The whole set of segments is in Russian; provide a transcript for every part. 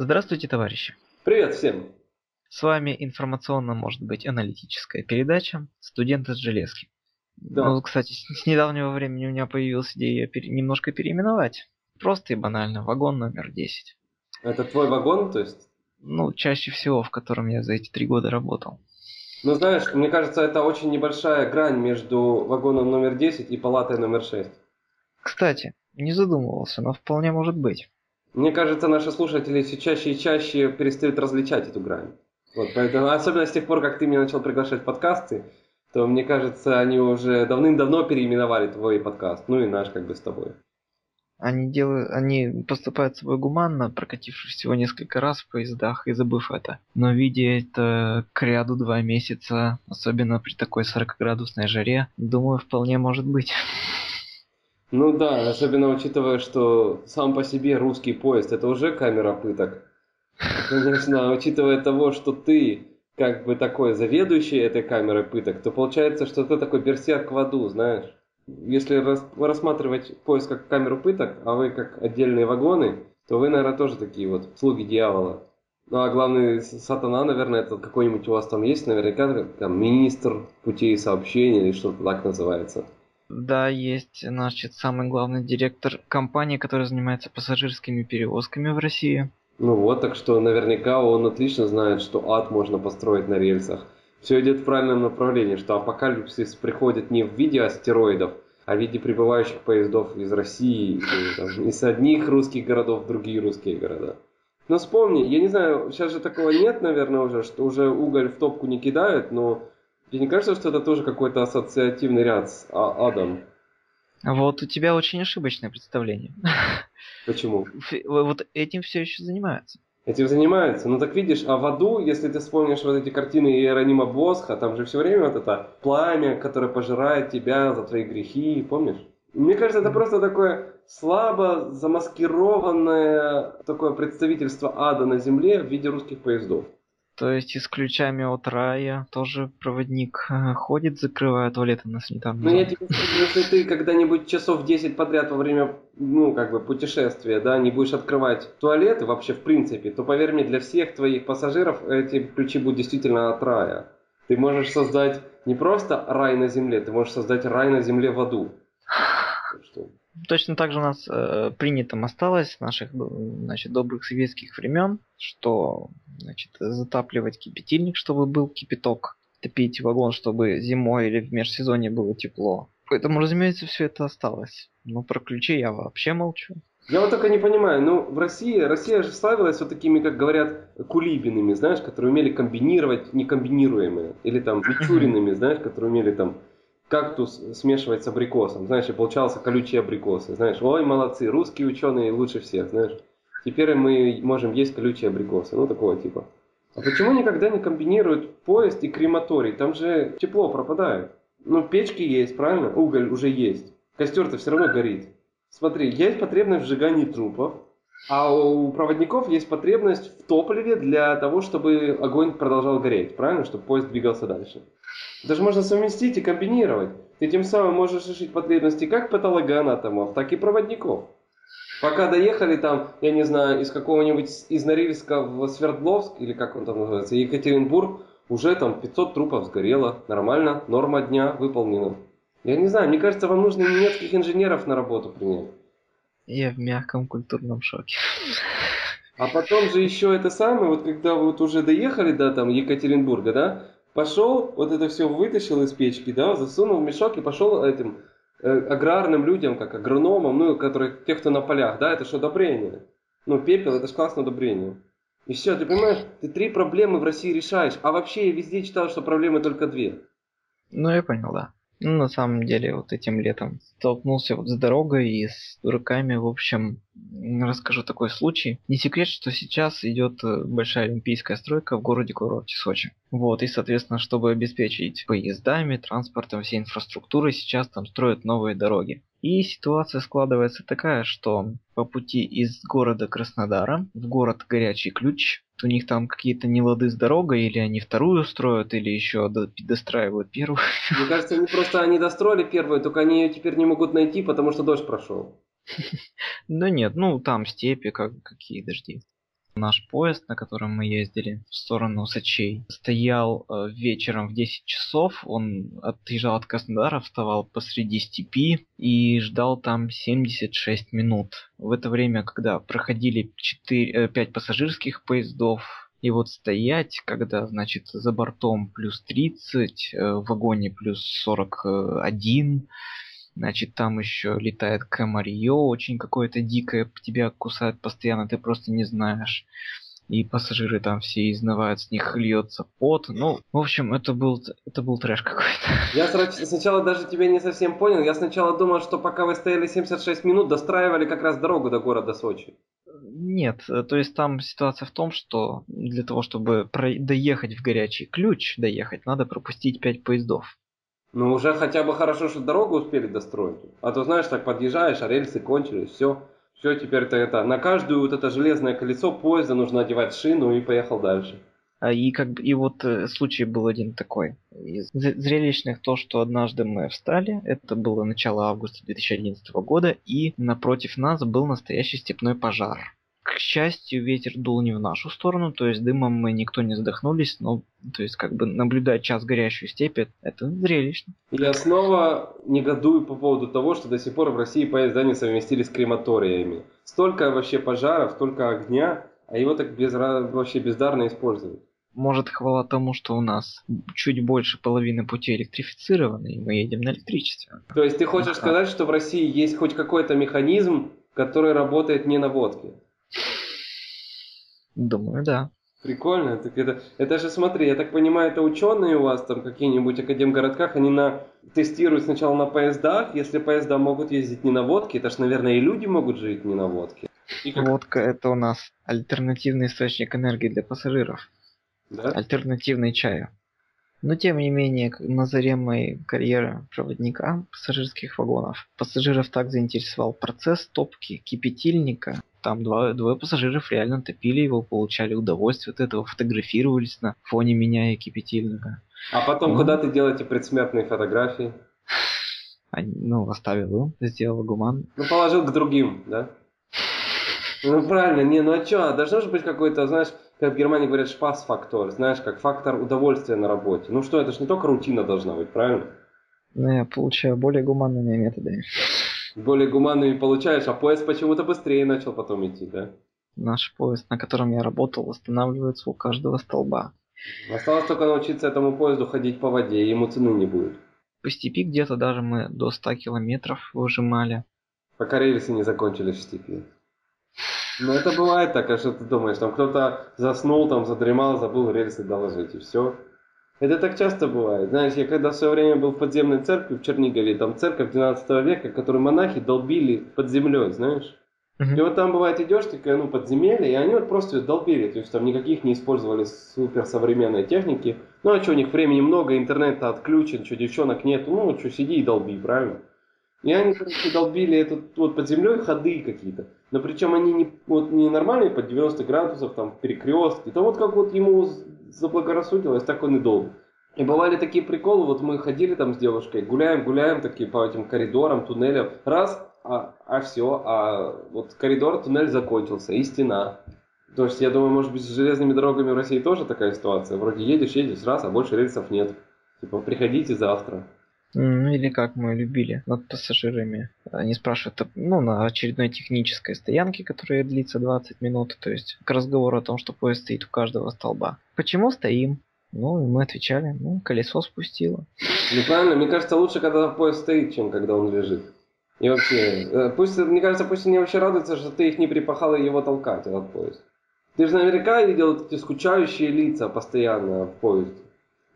Здравствуйте, товарищи! Привет всем! С вами информационно, может быть, аналитическая передача «Студенты с железки». Да. Ну, кстати, с с недавнего времени у меня появилась идея пере- немножко переименовать. Просто и банально. Вагон номер 10. Это твой вагон, то есть? Ну, чаще всего, в котором я за эти три года работал. Ну, знаешь, мне кажется, это очень небольшая грань между вагоном номер 10 и палатой номер 6. Кстати, не задумывался, но вполне может быть. Мне кажется, наши слушатели все чаще и чаще перестают различать эту грань. Вот, поэтому, особенно с тех пор, как ты меня начал приглашать в подкасты, то мне кажется, они уже давным-давно переименовали твой подкаст, ну и наш как бы с тобой. Они делают, они поступают с собой гуманно, прокатившись всего несколько раз в поездах и забыв это. Но видя это к ряду два месяца, особенно при такой 40-градусной жаре, думаю, вполне может быть. Ну да, особенно учитывая, что сам по себе русский поезд это уже камера пыток. Конечно, учитывая того, что ты как бы такой заведующий этой камерой пыток, то получается, что ты такой берсерк в аду, знаешь. Если рас- рассматривать поезд как камеру пыток, а вы как отдельные вагоны, то вы, наверное, тоже такие вот слуги дьявола. Ну а главный сатана, наверное, это какой-нибудь у вас там есть, наверняка там министр путей сообщения или что-то так называется. Да, есть, значит, самый главный директор компании, которая занимается пассажирскими перевозками в России. Ну вот, так что наверняка он отлично знает, что ад можно построить на рельсах. Все идет в правильном направлении, что апокалипсис приходит не в виде астероидов, а в виде прибывающих поездов из России, там, из одних русских городов в другие русские города. Но вспомни, я не знаю, сейчас же такого нет, наверное, уже, что уже уголь в топку не кидают, но тебе не кажется, что это тоже какой-то ассоциативный ряд с а- адом? А Вот у тебя очень ошибочное представление. Почему? Вот этим все еще занимаются. Этим занимаются. Ну так видишь, а в аду, если ты вспомнишь вот эти картины Иеронима Босха, там же все время вот это пламя, которое пожирает тебя за твои грехи, помнишь? Мне кажется, это просто такое слабо замаскированное такое представительство ада на земле в виде русских поездов. То есть и с ключами от рая тоже проводник э, ходит, закрывая туалеты на санитарную Ну я тебе скажу, если ты когда-нибудь часов 10 подряд во время, ну, как бы путешествия, да, не будешь открывать туалеты вообще в принципе, то поверь мне, для всех твоих пассажиров эти ключи будут действительно от рая. Ты можешь создать не просто рай на земле, ты можешь создать рай на земле в аду. Что, Точно так же у нас э, принятым осталось с наших значит, добрых советских времен, что значит, затапливать кипятильник, чтобы был кипяток, топить вагон, чтобы зимой или в межсезонье было тепло. Поэтому, разумеется, все это осталось. Но про ключи я вообще молчу. Я вот только не понимаю, ну в России, Россия же славилась вот такими, как говорят, кулибинами, знаешь, которые умели комбинировать некомбинируемые. Или там мичуриными, знаешь, которые умели там кактус смешивать с абрикосом, знаешь, и получался колючие абрикосы, знаешь, ой, молодцы, русские ученые лучше всех, знаешь. Теперь мы можем есть колючие абрикосы, ну такого типа. А почему никогда не комбинируют поезд и крематорий? Там же тепло пропадает. Ну, печки есть, правильно? Уголь уже есть. Костер-то все равно горит. Смотри, есть потребность в сжигании трупов, а у проводников есть потребность в топливе для того, чтобы огонь продолжал гореть, правильно? Чтобы поезд двигался дальше. Даже можно совместить и комбинировать. Ты тем самым можешь решить потребности как патологоанатомов, так и проводников. Пока доехали там, я не знаю, из какого-нибудь из Норильска в Свердловск, или как он там называется, Екатеринбург, уже там 500 трупов сгорело. Нормально, норма дня выполнена. Я не знаю, мне кажется, вам нужно немецких инженеров на работу принять. Я в мягком культурном шоке. А потом же еще это самое, вот когда вот уже доехали до там Екатеринбурга, да, пошел, вот это все вытащил из печки, да, засунул в мешок и пошел этим э, аграрным людям, как агрономам, ну, которые, те, кто на полях, да, это же удобрение. Ну, пепел, это же классное удобрение. И все, ты понимаешь, ты три проблемы в России решаешь, а вообще я везде читал, что проблемы только две. Ну, я понял, да. Ну, на самом деле, вот этим летом столкнулся вот с дорогой и с дураками. В общем, расскажу такой случай. Не секрет, что сейчас идет э, большая олимпийская стройка в городе курорте Сочи. Вот, и, соответственно, чтобы обеспечить поездами, транспортом, всей инфраструктурой, сейчас там строят новые дороги. И ситуация складывается такая, что по пути из города Краснодара в город Горячий Ключ, у них там какие-то нелады с дорогой, или они вторую строят, или еще до- достраивают первую. Мне кажется, они просто они достроили первую, только они ее теперь не могут найти, потому что дождь прошел. Да нет, ну там степи, как какие дожди. Наш поезд, на котором мы ездили в сторону Сочей, стоял э, вечером в 10 часов. Он отъезжал от Краснодара, вставал посреди степи и ждал там 76 минут. В это время, когда проходили 4, 5 э, пассажирских поездов, и вот стоять, когда, значит, за бортом плюс 30, э, в вагоне плюс 41, Значит, там еще летает комарье, очень какое-то дикое, тебя кусает постоянно, ты просто не знаешь. И пассажиры там все изнывают, с них льется пот. Ну, в общем, это был, это был трэш какой-то. Я сначала даже тебя не совсем понял. Я сначала думал, что пока вы стояли 76 минут, достраивали как раз дорогу до города Сочи. Нет, то есть там ситуация в том, что для того, чтобы доехать в горячий ключ, доехать, надо пропустить 5 поездов. Ну, уже хотя бы хорошо, что дорогу успели достроить. А то, знаешь, так подъезжаешь, а рельсы кончились, все. Все, теперь то это, на каждую вот это железное колесо поезда нужно одевать шину и поехал дальше. А и как бы и вот э, случай был один такой. Из зрелищных то, что однажды мы встали, это было начало августа 2011 года, и напротив нас был настоящий степной пожар. К счастью, ветер дул не в нашу сторону, то есть дымом мы никто не задохнулись, но то есть как бы наблюдать час горящую степь, это зрелищно. Я снова негодую по поводу того, что до сих пор в России поезда не совместили с крематориями. Столько вообще пожаров, столько огня, а его так без, вообще бездарно используют. Может, хвала тому, что у нас чуть больше половины пути электрифицированы, и мы едем на электричестве. То есть ты хочешь сказать, что в России есть хоть какой-то механизм, который работает не на водке? Думаю, да. Прикольно. Так это, это же смотри, я так понимаю, это ученые у вас там какие-нибудь академгородках, они на, тестируют сначала на поездах, если поезда могут ездить не на водке, это же, наверное, и люди могут жить не на водке. И как... Водка это у нас альтернативный источник энергии для пассажиров. Да? Альтернативный чаю. Но тем не менее, на заре моей карьеры проводника пассажирских вагонов, пассажиров так заинтересовал процесс топки кипятильника. Там два, двое пассажиров реально топили его, получали удовольствие от этого, фотографировались на фоне меня и кипятильника. А потом ну, куда ты делаете предсмертные фотографии? ну, оставил сделал гуман. Ну, положил к другим, да? Ну, правильно, не, ну а что, должно же быть какой-то, знаешь, как в Германии говорят, шпас-фактор, знаешь, как фактор удовольствия на работе. Ну что, это же не только рутина должна быть, правильно? Ну, я получаю более гуманными методами. Более гуманными получаешь, а поезд почему-то быстрее начал потом идти, да? Наш поезд, на котором я работал, останавливается у каждого столба. Осталось только научиться этому поезду ходить по воде, и ему цены не будет. По степи где-то даже мы до 100 километров выжимали. Пока рельсы не закончились в степи. Ну это бывает так, а что ты думаешь, там кто-то заснул, там задремал, забыл рельсы доложить, и все. Это так часто бывает. Знаешь, я когда в свое время был в подземной церкви в Чернигове, там церковь 12 века, которую монахи долбили под землей, знаешь. Uh-huh. И вот там бывает идешь, такая, ну, подземелье, и они вот просто ее долбили, то есть там никаких не использовали суперсовременной техники. Ну, а что, у них времени много, интернет отключен, что, девчонок нет, ну, что, сиди и долби, правильно? И они, короче, долбили этот, вот под землей ходы какие-то. Но причем они не, вот, не нормальные под 90 градусов, там, перекрестки. То вот как вот ему заблагорассудилось, так он и долбил. И бывали такие приколы, вот мы ходили там с девушкой, гуляем, гуляем такие по этим коридорам, туннелям. Раз, а, а все, а вот коридор, туннель закончился, и стена. То есть, я думаю, может быть, с железными дорогами в России тоже такая ситуация. Вроде едешь, едешь, раз, а больше рельсов нет. Типа, приходите завтра. Ну или как мы любили над пассажирами. Они спрашивают, ну, на очередной технической стоянке, которая длится 20 минут, то есть к разговору о том, что поезд стоит у каждого столба. Почему стоим? Ну, и мы отвечали, ну, колесо спустило. Ну, правильно, мне кажется, лучше, когда поезд стоит, чем когда он лежит. И вообще, э, пусть, мне кажется, пусть они вообще радуются, что ты их не припахал и его толкать, этот поезд. Ты же наверняка видел эти скучающие лица постоянно в поезде.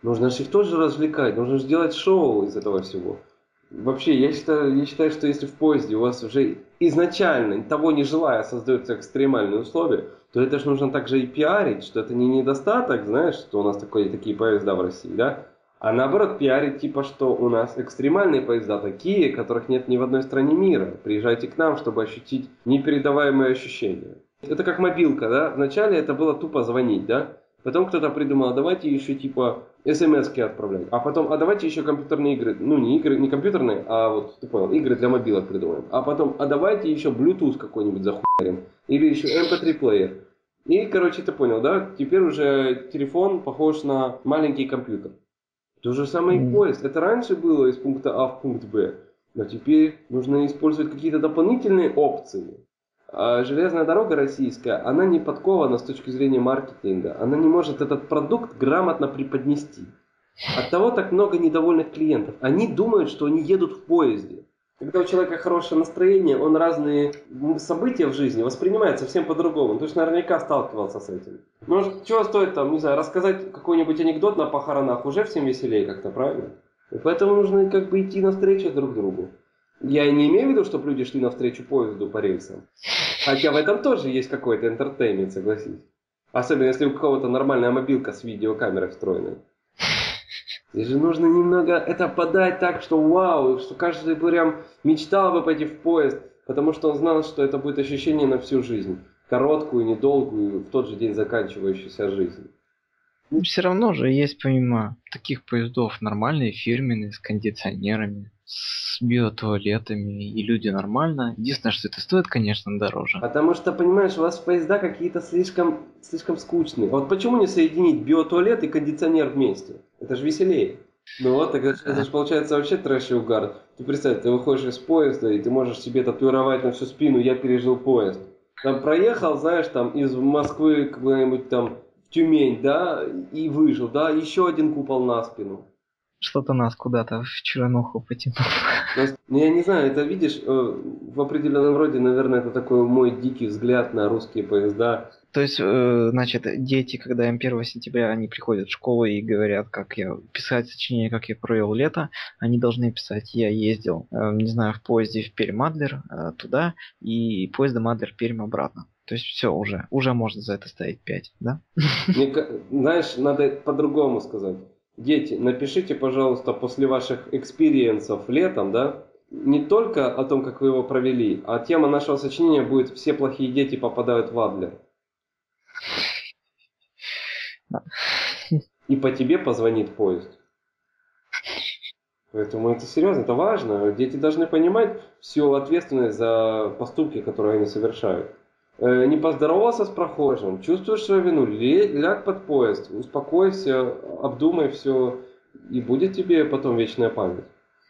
Нужно же их тоже развлекать, нужно же делать шоу из этого всего. Вообще, я считаю, я считаю, что если в поезде у вас уже изначально, того не желая, создаются экстремальные условия, то это же нужно также и пиарить, что это не недостаток, знаешь, что у нас такое, такие поезда в России, да? А наоборот, пиарить типа, что у нас экстремальные поезда такие, которых нет ни в одной стране мира. Приезжайте к нам, чтобы ощутить непередаваемые ощущения. Это как мобилка, да? Вначале это было тупо звонить, да? Потом кто-то придумал, а давайте еще типа смс отправлять. А потом, а давайте еще компьютерные игры. Ну, не игры, не компьютерные, а вот, ты понял, игры для мобилок придумаем. А потом, а давайте еще Bluetooth какой-нибудь захуярим. Или еще MP3 плеер. И, короче, ты понял, да? Теперь уже телефон похож на маленький компьютер. То же самое и поезд. Это раньше было из пункта А в пункт Б. Но теперь нужно использовать какие-то дополнительные опции. А железная дорога российская, она не подкована с точки зрения маркетинга. Она не может этот продукт грамотно преподнести. От того так много недовольных клиентов. Они думают, что они едут в поезде. Когда у человека хорошее настроение, он разные события в жизни воспринимает совсем по-другому. Ты же наверняка сталкивался с этим. Может, чего стоит там, не знаю, рассказать какой-нибудь анекдот на похоронах, уже всем веселее как-то, правильно? И поэтому нужно как бы идти навстречу друг другу. Я не имею в виду, чтобы люди шли навстречу поезду по рельсам. Хотя в этом тоже есть какой-то интертеймент, согласись. Особенно если у кого-то нормальная мобилка с видеокамерой встроенной. Здесь же нужно немного это подать так, что вау, что каждый прям мечтал бы пойти в поезд, потому что он знал, что это будет ощущение на всю жизнь. Короткую, недолгую, в тот же день заканчивающуюся жизнь. Ну, все равно же есть помимо таких поездов нормальные фирменные с кондиционерами, с биотуалетами, и люди нормально. Единственное, что это стоит, конечно, дороже. Потому что, понимаешь, у вас поезда какие-то слишком, слишком скучные. Вот почему не соединить биотуалет и кондиционер вместе? Это же веселее. Ну вот, так это, это же получается вообще трэш и угар. Ты представь, ты выходишь из поезда, и ты можешь себе татуировать на всю спину «Я пережил поезд». Там проехал, знаешь, там из Москвы куда-нибудь там в Тюмень, да, и выжил, да, еще один купол на спину. Что-то нас куда-то в чернуху потянуло. Ну, я не знаю, это видишь, э, в определенном роде, наверное, это такой мой дикий взгляд на русские поезда. То есть, э, значит, дети, когда им 1 сентября они приходят в школу и говорят, как я писать сочинение, как я провел лето, они должны писать, я ездил, э, не знаю, в поезде в Пермь-Мадлер туда, и поезд до Мадлер-Пермь обратно. То есть все уже, уже можно за это ставить 5, да? Мне, знаешь, надо по-другому сказать. Дети, напишите, пожалуйста, после ваших experience ов летом, да, не только о том, как вы его провели, а тема нашего сочинения будет «Все плохие дети попадают в Адлер». И по тебе позвонит поезд. Поэтому это серьезно, это важно. Дети должны понимать всю ответственность за поступки, которые они совершают. Э, не поздоровался с прохожим, чувствуешь свою вину, ляг под поезд, успокойся, обдумай все, и будет тебе потом вечная память.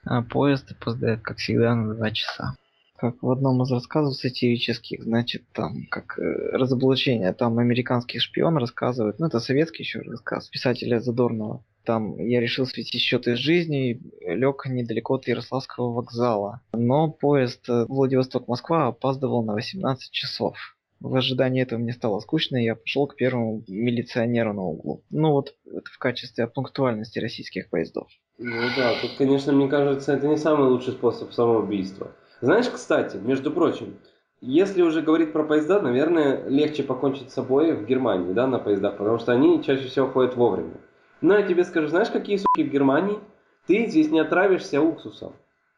А поезд опоздает, как всегда, на два часа. Как в одном из рассказов сатирических, значит, там, как э, разоблачение, там американский шпион рассказывает, ну это советский еще рассказ, писателя Задорнова. Там я решил свести счеты с жизнью, лег недалеко от Ярославского вокзала. Но поезд э, Владивосток-Москва опаздывал на 18 часов. В ожидании этого мне стало скучно, и я пошел к первому милиционеру на углу. Ну вот, это в качестве пунктуальности российских поездов. Ну да, тут, конечно, мне кажется, это не самый лучший способ самоубийства. Знаешь, кстати, между прочим, если уже говорить про поезда, наверное, легче покончить с собой в Германии, да, на поездах, потому что они чаще всего ходят вовремя. Но я тебе скажу, знаешь, какие суки в Германии? Ты здесь не отравишься уксусом.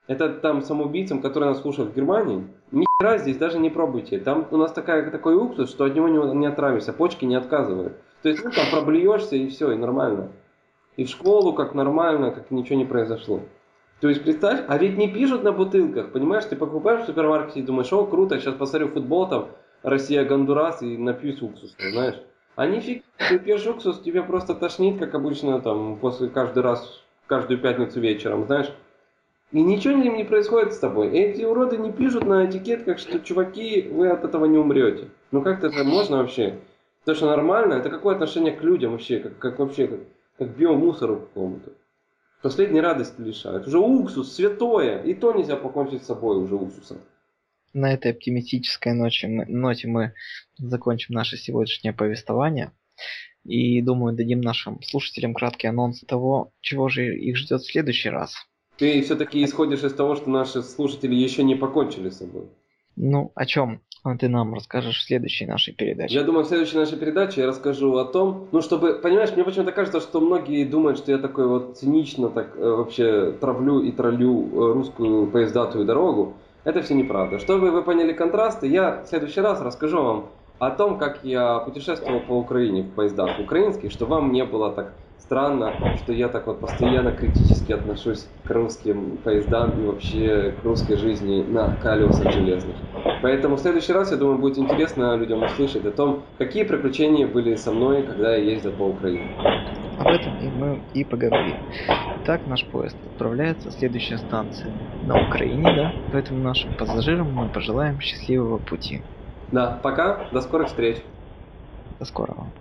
Это там самоубийцам, которые нас слушают в Германии, ни хера здесь даже не пробуйте. Там у нас такая, такой уксус, что от него не, не отравишься, почки не отказывают. То есть, ну там проблюешься и все, и нормально. И в школу как нормально, как ничего не произошло. То есть, представь, а ведь не пишут на бутылках, понимаешь, ты покупаешь в супермаркете и думаешь, о, круто, сейчас посмотрю футбол там, Россия, Гондурас и напьюсь уксус, знаешь. А нифиг, ты пьешь уксус, тебе просто тошнит, как обычно, там, после каждый раз, каждую пятницу вечером, знаешь. И ничего не происходит с тобой. Эти уроды не пишут на этикетках, что чуваки, вы от этого не умрете. Ну как это можно вообще? То, что нормально, это какое отношение к людям вообще, как, как вообще, как, как биомусору какому-то. Последней радости лишают. Уже уксус, святое. И то нельзя покончить с собой уже уксусом. На этой оптимистической ноте мы, ноте мы закончим наше сегодняшнее повествование. И думаю, дадим нашим слушателям краткий анонс того, чего же их ждет в следующий раз. Ты все-таки исходишь из того, что наши слушатели еще не покончили с собой. Ну, о чем ты нам расскажешь в следующей нашей передаче? Я думаю, в следующей нашей передаче я расскажу о том, ну, чтобы, понимаешь, мне почему-то кажется, что многие думают, что я такой вот цинично так э, вообще травлю и троллю э, русскую поездатую дорогу. Это все неправда. Чтобы вы поняли контрасты, я в следующий раз расскажу вам о том, как я путешествовал по Украине в поездах украинских, чтобы вам не было так странно, что я так вот постоянно критически отношусь к русским поездам и вообще к русской жизни на колесах железных. Поэтому в следующий раз, я думаю, будет интересно людям услышать о том, какие приключения были со мной, когда я ездил по Украине. Об этом и мы и поговорим. Так наш поезд отправляется в следующая станция на Украине, да? Поэтому нашим пассажирам мы пожелаем счастливого пути. Да, пока, до скорых встреч. До скорого.